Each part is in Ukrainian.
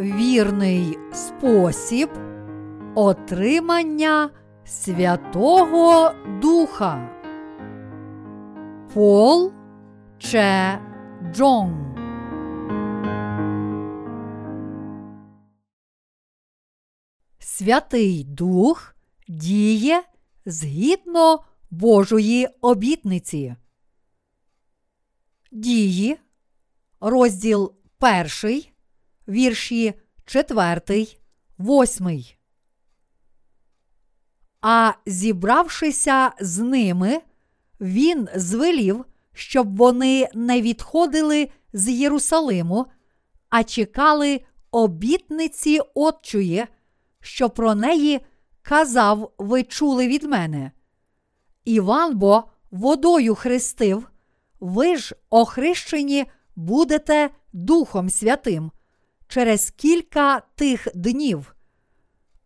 вірний спосіб отримання Святого Духа. Пол Че Джонг Святий Дух діє згідно Божої обітниці. Дії, розділ перший, вірші четвертий, восьмий. А зібравшися з ними, він звелів, щоб вони не відходили з Єрусалиму, а чекали обітниці Отчує, що про неї казав, ви чули від мене. Іван бо водою хрестив, ви ж охрещені будете Духом Святим через кілька тих днів.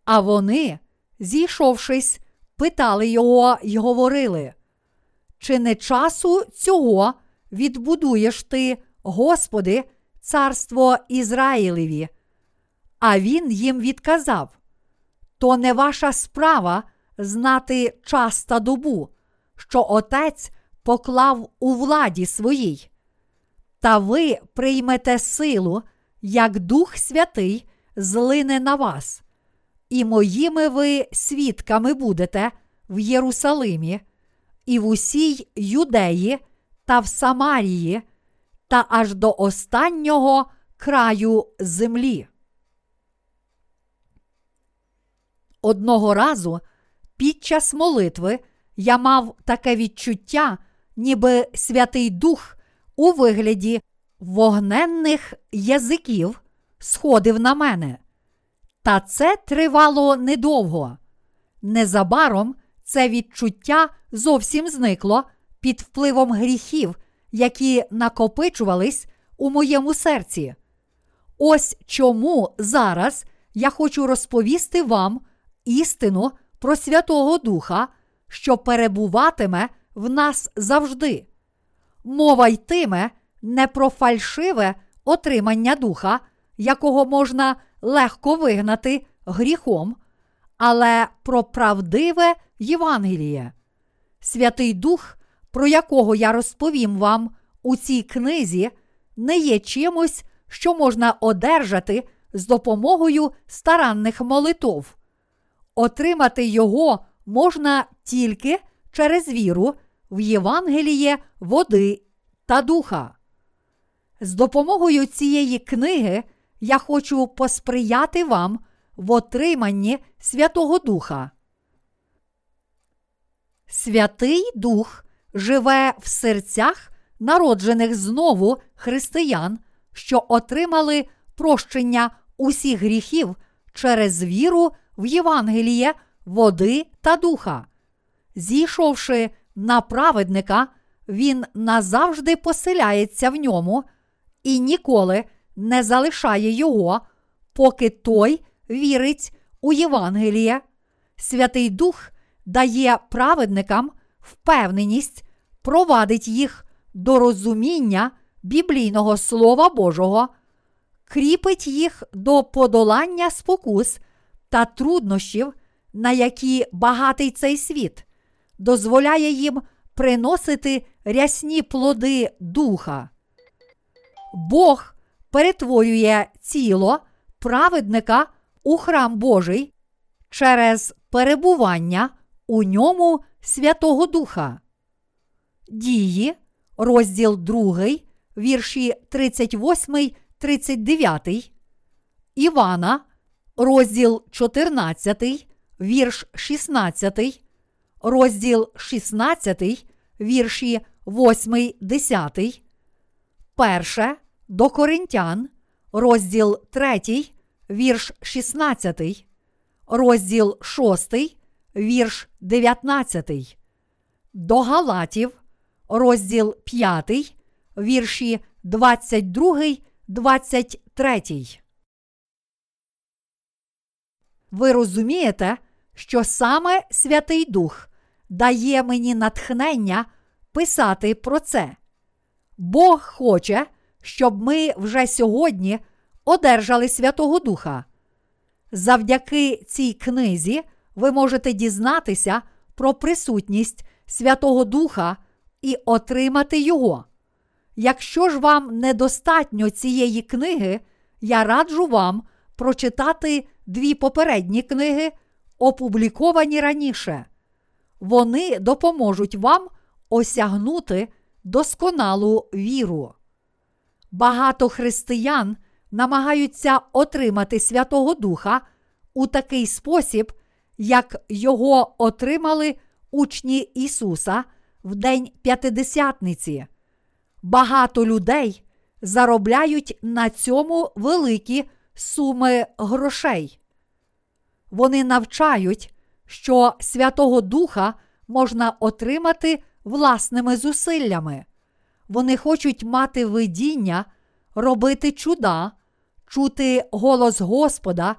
А вони, зійшовшись, питали його й говорили, чи не часу цього відбудуєш ти, Господи, царство Ізраїлеві? А він їм відказав: То не ваша справа знати час та добу, що Отець поклав у владі своїй. Та ви приймете силу, як Дух Святий злине на вас, і моїми ви свідками будете в Єрусалимі, і в усій Юдеї та в Самарії, та аж до останнього краю землі. Одного разу під час молитви я мав таке відчуття, ніби Святий Дух у вигляді вогненних язиків сходив на мене. Та це тривало недовго. Незабаром це відчуття зовсім зникло під впливом гріхів, які накопичувались у моєму серці. Ось чому зараз я хочу розповісти вам істину про Святого Духа, що перебуватиме в нас завжди. Мова йтиме не про фальшиве отримання духа, якого можна легко вигнати гріхом, але про правдиве Євангеліє. Святий Дух, про якого я розповім вам у цій книзі, не є чимось, що можна одержати з допомогою старанних молитов. Отримати його можна тільки через віру в Євангеліє води та духа. З допомогою цієї книги я хочу посприяти вам в отриманні Святого Духа. Святий Дух живе в серцях народжених знову християн, що отримали прощення усіх гріхів через віру в Євангеліє води та духа. Зійшовши на праведника, він назавжди поселяється в ньому і ніколи не залишає його, поки той вірить у Євангеліє. Святий Дух дає праведникам впевненість, провадить їх до розуміння біблійного Слова Божого, кріпить їх до подолання спокус та труднощів, на які багатий цей світ, дозволяє їм приносити рясні плоди духа. Бог перетворює тіло праведника у храм Божий через перебування у ньому Святого Духа. Дії, розділ 2, вірші 38, 39, Івана, розділ 14, вірш 16, розділ 16, вірші 8, 10, перше до Коринтян, розділ 3, вірш 16, розділ 6, вірш 19, до Галатів, розділ 5, вірші 22, 23. Ви розумієте, що саме Святий Дух дає мені натхнення писати про це. Бог хоче, щоб ми вже сьогодні одержали Святого Духа? Завдяки цій книзі ви можете дізнатися про присутність Святого Духа і отримати Його. Якщо ж вам недостатньо цієї книги, я раджу вам прочитати дві попередні книги, опубліковані раніше. Вони допоможуть вам осягнути досконалу віру. Багато християн намагаються отримати Святого Духа у такий спосіб, як його отримали учні Ісуса в День П'ятидесятниці. Багато людей заробляють на цьому великі суми грошей. Вони навчають, що Святого Духа можна отримати власними зусиллями. Вони хочуть мати видіння, робити чуда, чути голос Господа,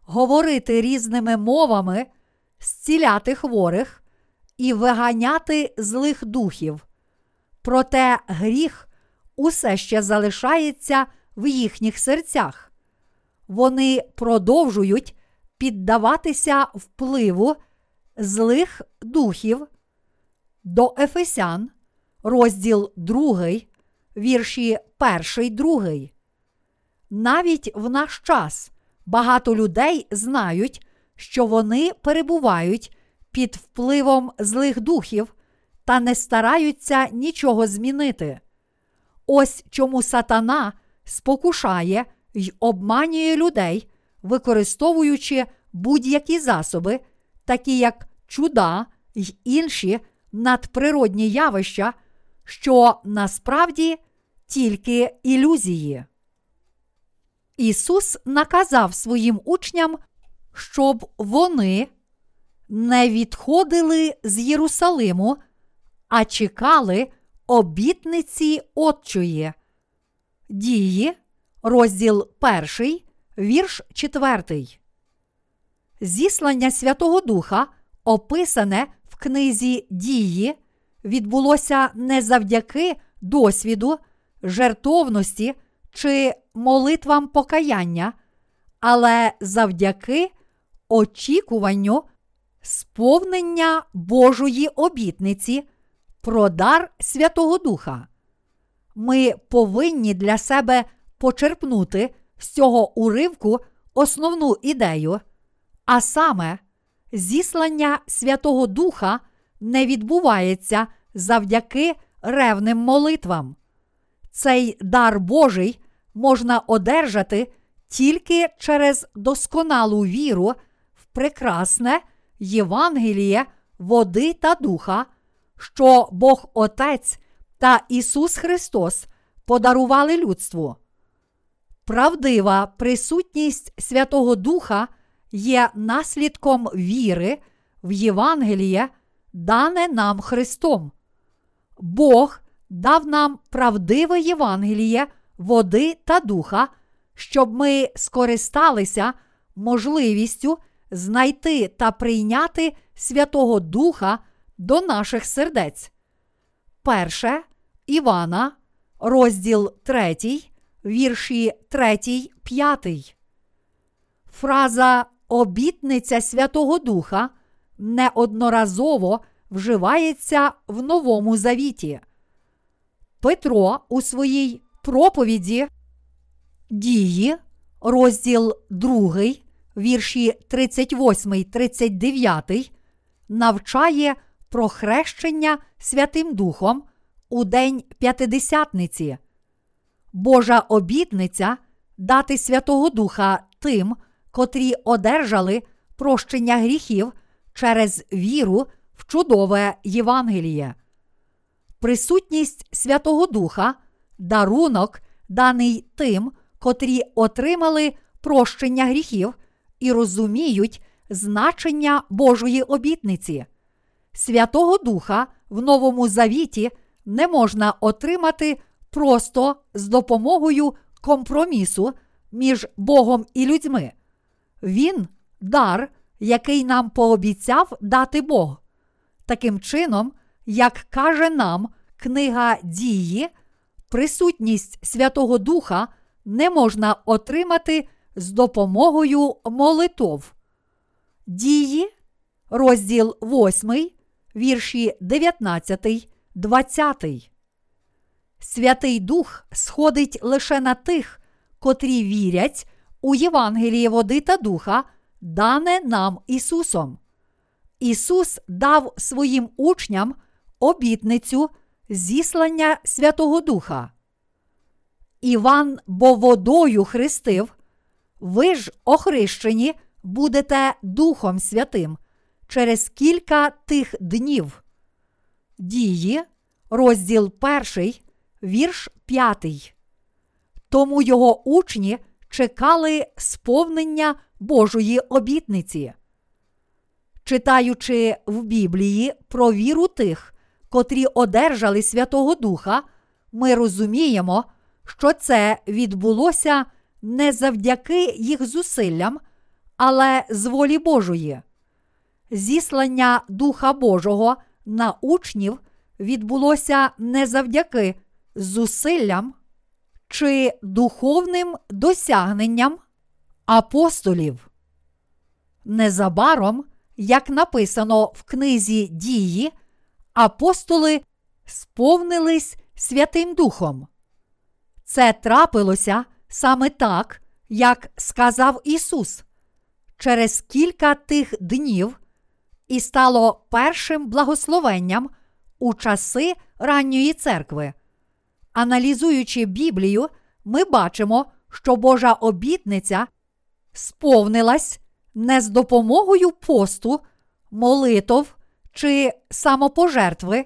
говорити різними мовами, зціляти хворих і виганяти злих духів. Проте гріх усе ще залишається в їхніх серцях. Вони продовжують піддаватися впливу злих духів до Ефесян, розділ 2, вірші 1, 2. Навіть в наш час багато людей знають, що вони перебувають під впливом злих духів та не стараються нічого змінити. Ось чому сатана спокушає й обманює людей, використовуючи будь-які засоби, такі як чуда й інші надприродні явища, що насправді тільки ілюзії. Ісус наказав своїм учням, щоб вони не відходили з Єрусалиму, а чекали обітниці Отчої. Дії, розділ 1, вірш 4. Зіслання Святого Духа, описане в книзі Дії, відбулося не завдяки досвіду, жертовності чи молитвам покаяння, але завдяки очікуванню сповнення Божої обітниці про дар Святого Духа. Ми повинні для себе почерпнути з цього уривку основну ідею, а саме, зіслання Святого Духа не відбувається завдяки ревним молитвам. Цей дар Божий можна одержати тільки через досконалу віру в прекрасне Євангеліє води та духа, що Бог Отець та Ісус Христос подарували людству. Правдива присутність Святого Духа є наслідком віри в Євангеліє, дане нам Христом. Бог дав нам правдиве Євангеліє, води та духа, щоб ми скористалися можливістю знайти та прийняти Святого Духа до наших сердець. Перше Івана, розділ 3, вірші 3, 5. Фраза обітниця Святого Духа неодноразово вживається в Новому Завіті. Петро у своїй проповіді дії, розділ 2, вірші 38, 39, навчає про хрещення Святим Духом у День П'ятидесятниці. Божа обітниця дати Святого Духа тим, котрі одержали прощення гріхів через віру в чудове Євангеліє. Присутність Святого Духа, дарунок, даний тим, котрі отримали прощення гріхів і розуміють значення Божої обітниці. Святого Духа в Новому Завіті не можна отримати просто з допомогою компромісу між Богом і людьми. Він дар, який нам пообіцяв дати Бог. Таким чином, як каже нам книга дії, присутність Святого Духа не можна отримати з допомогою молитов. Дії, розділ 8, вірші 19, 20. Святий Дух сходить лише на тих, котрі вірять у Євангеліє води та духа, дане нам Ісусом. Ісус дав своїм учням обітницю зіслання Святого Духа. Іван бо водою хрестив, ви ж охрещені будете Духом Святим через кілька тих днів. Дії, розділ 1, вірш 5. Тому його учні чекали сповнення Божої обітниці. Читаючи в Біблії про віру тих, котрі одержали Святого Духа, ми розуміємо, що це відбулося не завдяки їх зусиллям, але з волі Божої. Зіслання Духа Божого на учнів відбулося не завдяки зусиллям чи духовним досягненням апостолів. Незабаром, як написано в книзі дії, апостоли сповнились Святим Духом. Це трапилося саме так, як сказав Ісус, через кілька тих днів і стало першим благословенням у часи ранньої церкви. Аналізуючи Біблію, ми бачимо, що Божа обітниця сповнилась не з допомогою посту, молитов чи самопожертви,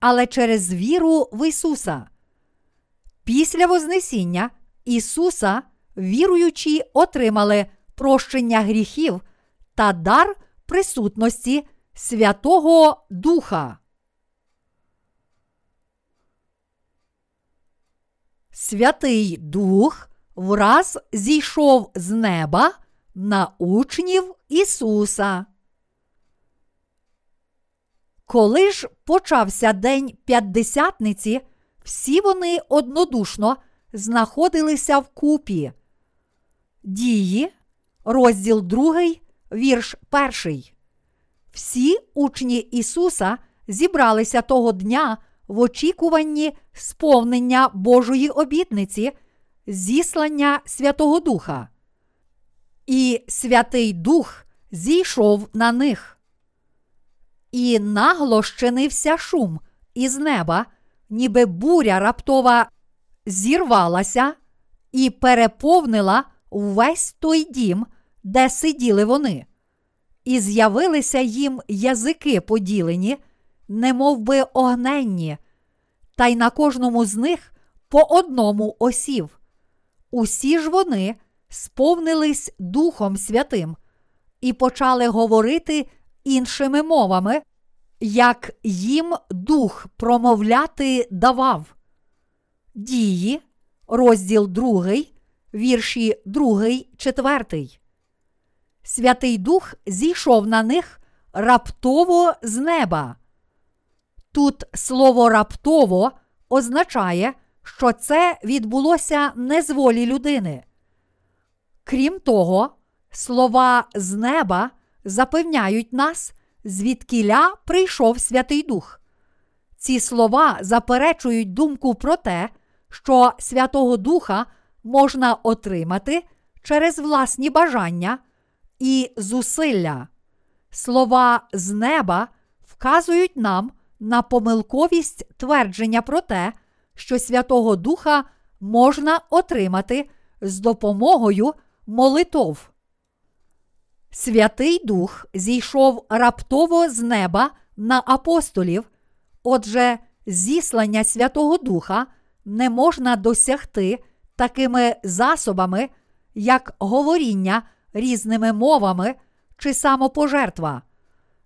але через віру в Ісуса. Після Вознесіння Ісуса, віруючі, отримали прощення гріхів та дар присутності Святого Духа. Святий Дух враз зійшов з неба на учнів Ісуса. Коли ж почався день п'ятдесятниці, всі вони однодушно знаходилися в купі. Дії, розділ 2, вірш 1. Всі учні Ісуса зібралися того дня в очікуванні сповнення Божої обітниці, зіслання Святого Духа. І Святий Дух зійшов на них. І нагло щинився шум із неба, ніби буря раптова зірвалася і переповнила весь той дім, де сиділи вони, і з'явилися їм язики поділені, немов би огненні, та й на кожному з них по одному осів. Усі ж вони сповнились Духом Святим і почали говорити іншими мовами, як їм дух промовляти давав. Дії, розділ 2, вірші 2, 4. Святий Дух зійшов на них раптово з неба. Тут слово раптово означає, що це відбулося не з волі людини. Крім того, слова з неба запевняють нас, звідкіля прийшов Святий Дух. Ці слова заперечують думку про те, що Святого Духа можна отримати через власні бажання і зусилля. Слова з неба вказують нам на помилковість твердження про те, що Святого Духа можна отримати з допомогою молитов. Святий Дух зійшов раптово з неба на апостолів, отже, зіслання Святого Духа не можна досягти такими засобами, як говоріння різними мовами чи самопожертва.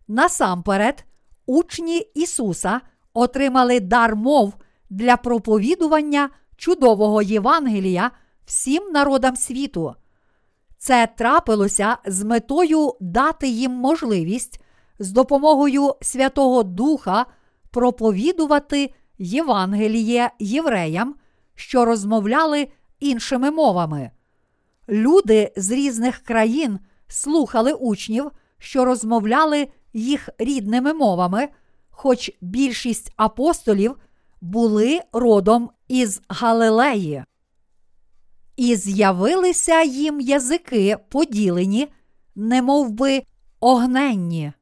Насамперед, учні Ісуса отримали дар мов для проповідування чудового Євангелія всім народам світу. Це трапилося з метою дати їм можливість з допомогою Святого Духа проповідувати Євангеліє євреям, що розмовляли іншими мовами. Люди з різних країн слухали учнів, що розмовляли їх рідними мовами, хоч більшість апостолів були родом із Галилеї. І з'явилися їм язики поділені, немов би огненні,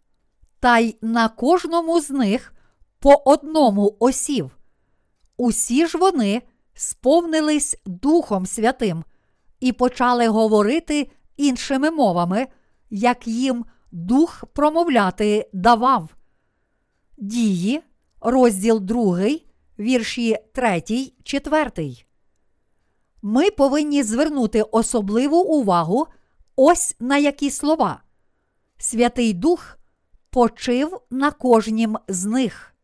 та й на кожному з них по одному осів. Усі ж вони сповнились Духом Святим і почали говорити іншими мовами, як їм дух промовляти давав. Дії, розділ 2, вірші 3, 4. Ми повинні звернути особливу увагу ось на які слова. Святий Дух почив на кожнім з них.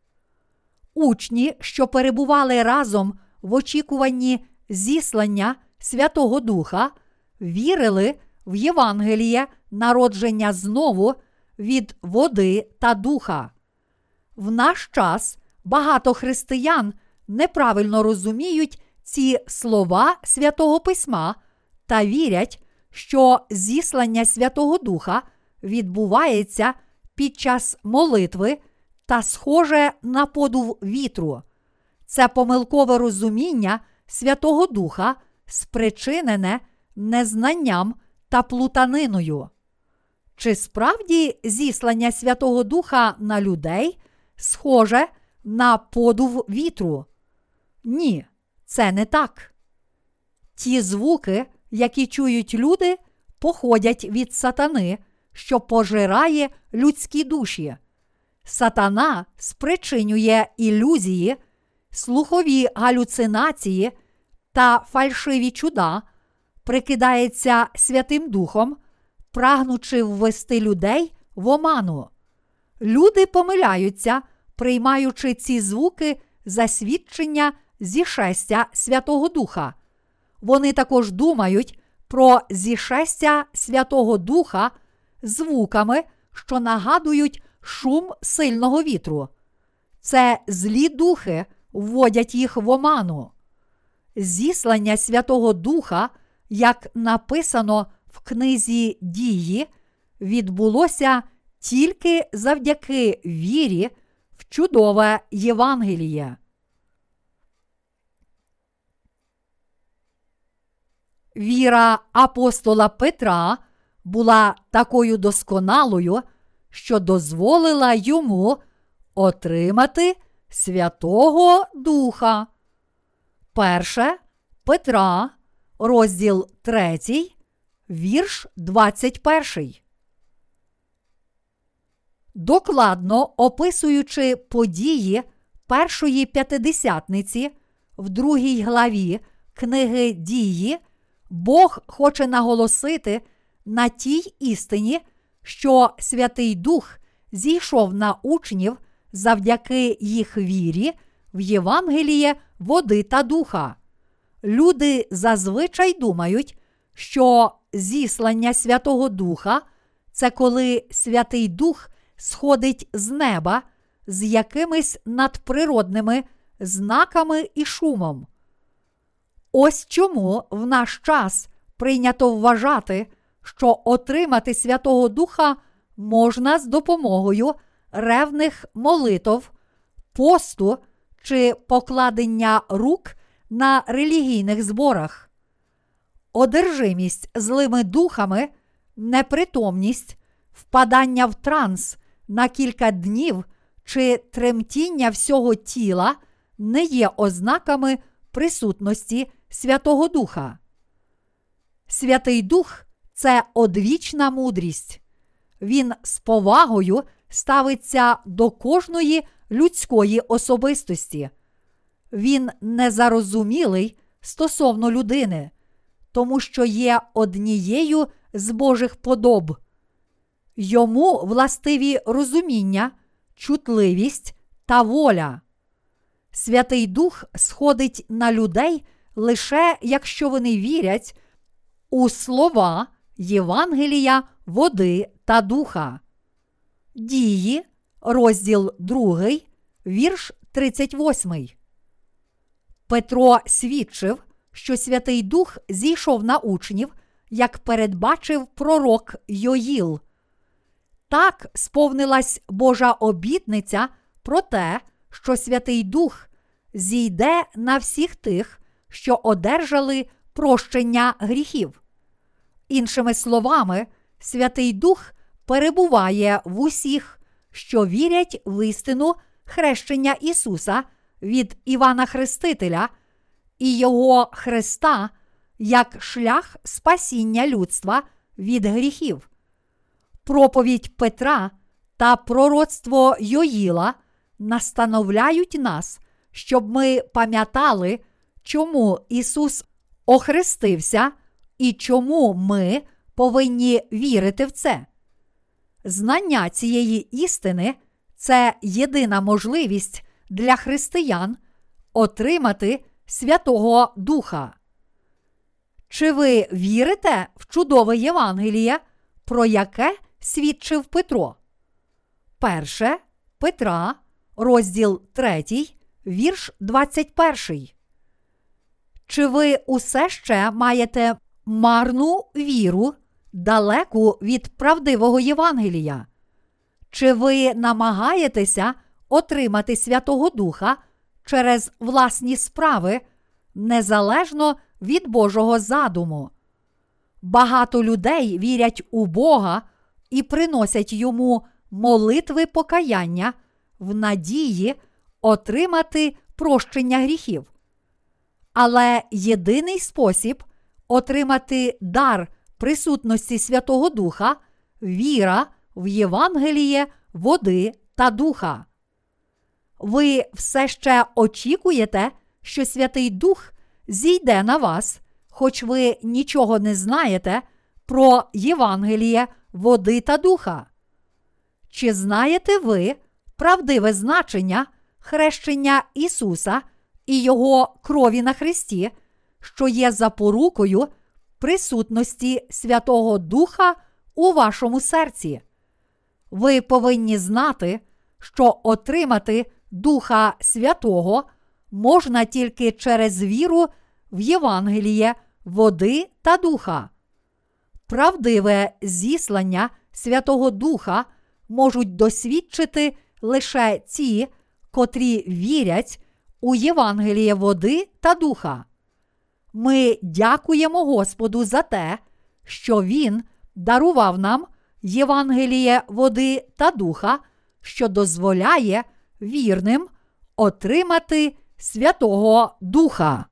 Учні, що перебували разом в очікуванні зіслання Святого Духа, вірили в Євангеліє народження знову від води та духа. В наш час багато християн неправильно розуміють ці слова Святого Письма та вірять, що зіслання Святого Духа відбувається під час молитви та схоже на подув вітру. Це помилкове розуміння Святого Духа спричинене незнанням та плутаниною. Чи справді зіслання Святого Духа на людей схоже на подув вітру? Ні, це не так. Ті звуки, які чують люди, походять від сатани, що пожирає людські душі. Сатана спричинює ілюзії, слухові галюцинації та фальшиві чуда, прикидається Святим Духом, прагнучи ввести людей в оману. Люди помиляються, приймаючи ці звуки за свідчення зішестя Святого Духа. Вони також думають про зішестя Святого Духа звуками, що нагадують шум сильного вітру. Це злі духи вводять їх в оману. Зіслання Святого Духа, як написано в книзі дії, відбулося тільки завдяки вірі в чудове Євангеліє. Віра апостола Петра була такою досконалою, що дозволила йому отримати Святого Духа. Перше Петра, розділ 3, вірш 21. Докладно описуючи події першої п'ятидесятниці в другій главі книги дії, Бог хоче наголосити на тій істині, що Святий Дух зійшов на учнів завдяки їх вірі в Євангеліє води та духа. Люди зазвичай думають, що зіслання Святого Духа це коли Святий Дух сходить з неба з якимись надприродними знаками і шумом. Ось чому в наш час прийнято вважати, що отримати Святого Духа можна з допомогою ревних молитов, посту чи покладення рук на релігійних зборах. Одержимість злими духами, непритомність, впадання в транс на кілька днів чи тремтіння всього тіла не є ознаками присутності Святого Духа. Святий Дух це одвічна мудрість. Він з повагою ставиться до кожної людської особистості. Він незарозумілий стосовно людини, тому що є однією з Божих подоб. Йому властиві розуміння, чутливість та воля. Святий Дух сходить на людей лише якщо вони вірять у слова Євангелія, води та духа. Дії, розділ 2, вірш 38. Петро свідчив, що Святий Дух зійшов на учнів, як передбачив пророк Йоїл. Так сповнилась Божа обітниця про те, що Святий Дух зійде на всіх тих, що одержали прощення гріхів. Іншими словами, Святий Дух перебуває в усіх, що вірять в істину хрещення Ісуса від Івана Хрестителя і Його Христа як шлях спасіння людства від гріхів. Проповідь Петра та пророцтво Йоїла настановляють нас, щоб ми пам'ятали, чому Ісус охрестився і чому ми повинні вірити в це. Знання цієї істини це єдина можливість для християн отримати Святого Духа. Чи ви вірите в чудове Євангеліє, про яке свідчив Петро? Перше Петра, розділ 3, вірш 21. Чи ви усе ще маєте марну віру далеку від правдивого Євангелія? Чи ви намагаєтеся отримати Святого Духа через власні справи, незалежно від Божого задуму? Багато людей вірять у Бога і приносять йому молитви покаяння в надії отримати прощення гріхів. Але єдиний спосіб отримати дар присутності Святого Духа віра в Євангеліє води та духа. Ви все ще очікуєте, що Святий Дух зійде на вас, хоч ви нічого не знаєте про Євангеліє води та духа. Чи знаєте ви правдиве значення хрещення Ісуса і Його крові на Христі, що є запорукою присутності Святого Духа у вашому серці? Ви повинні знати, що отримати Духа Святого можна тільки через віру в Євангеліє, води та духа. Правдиве зіслання Святого Духа можуть досвідчити лише ті, котрі вірять у Євангеліє води та духа. Ми дякуємо Господу за те, що Він дарував нам Євангеліє води та духа, що дозволяє вірним отримати Святого Духа.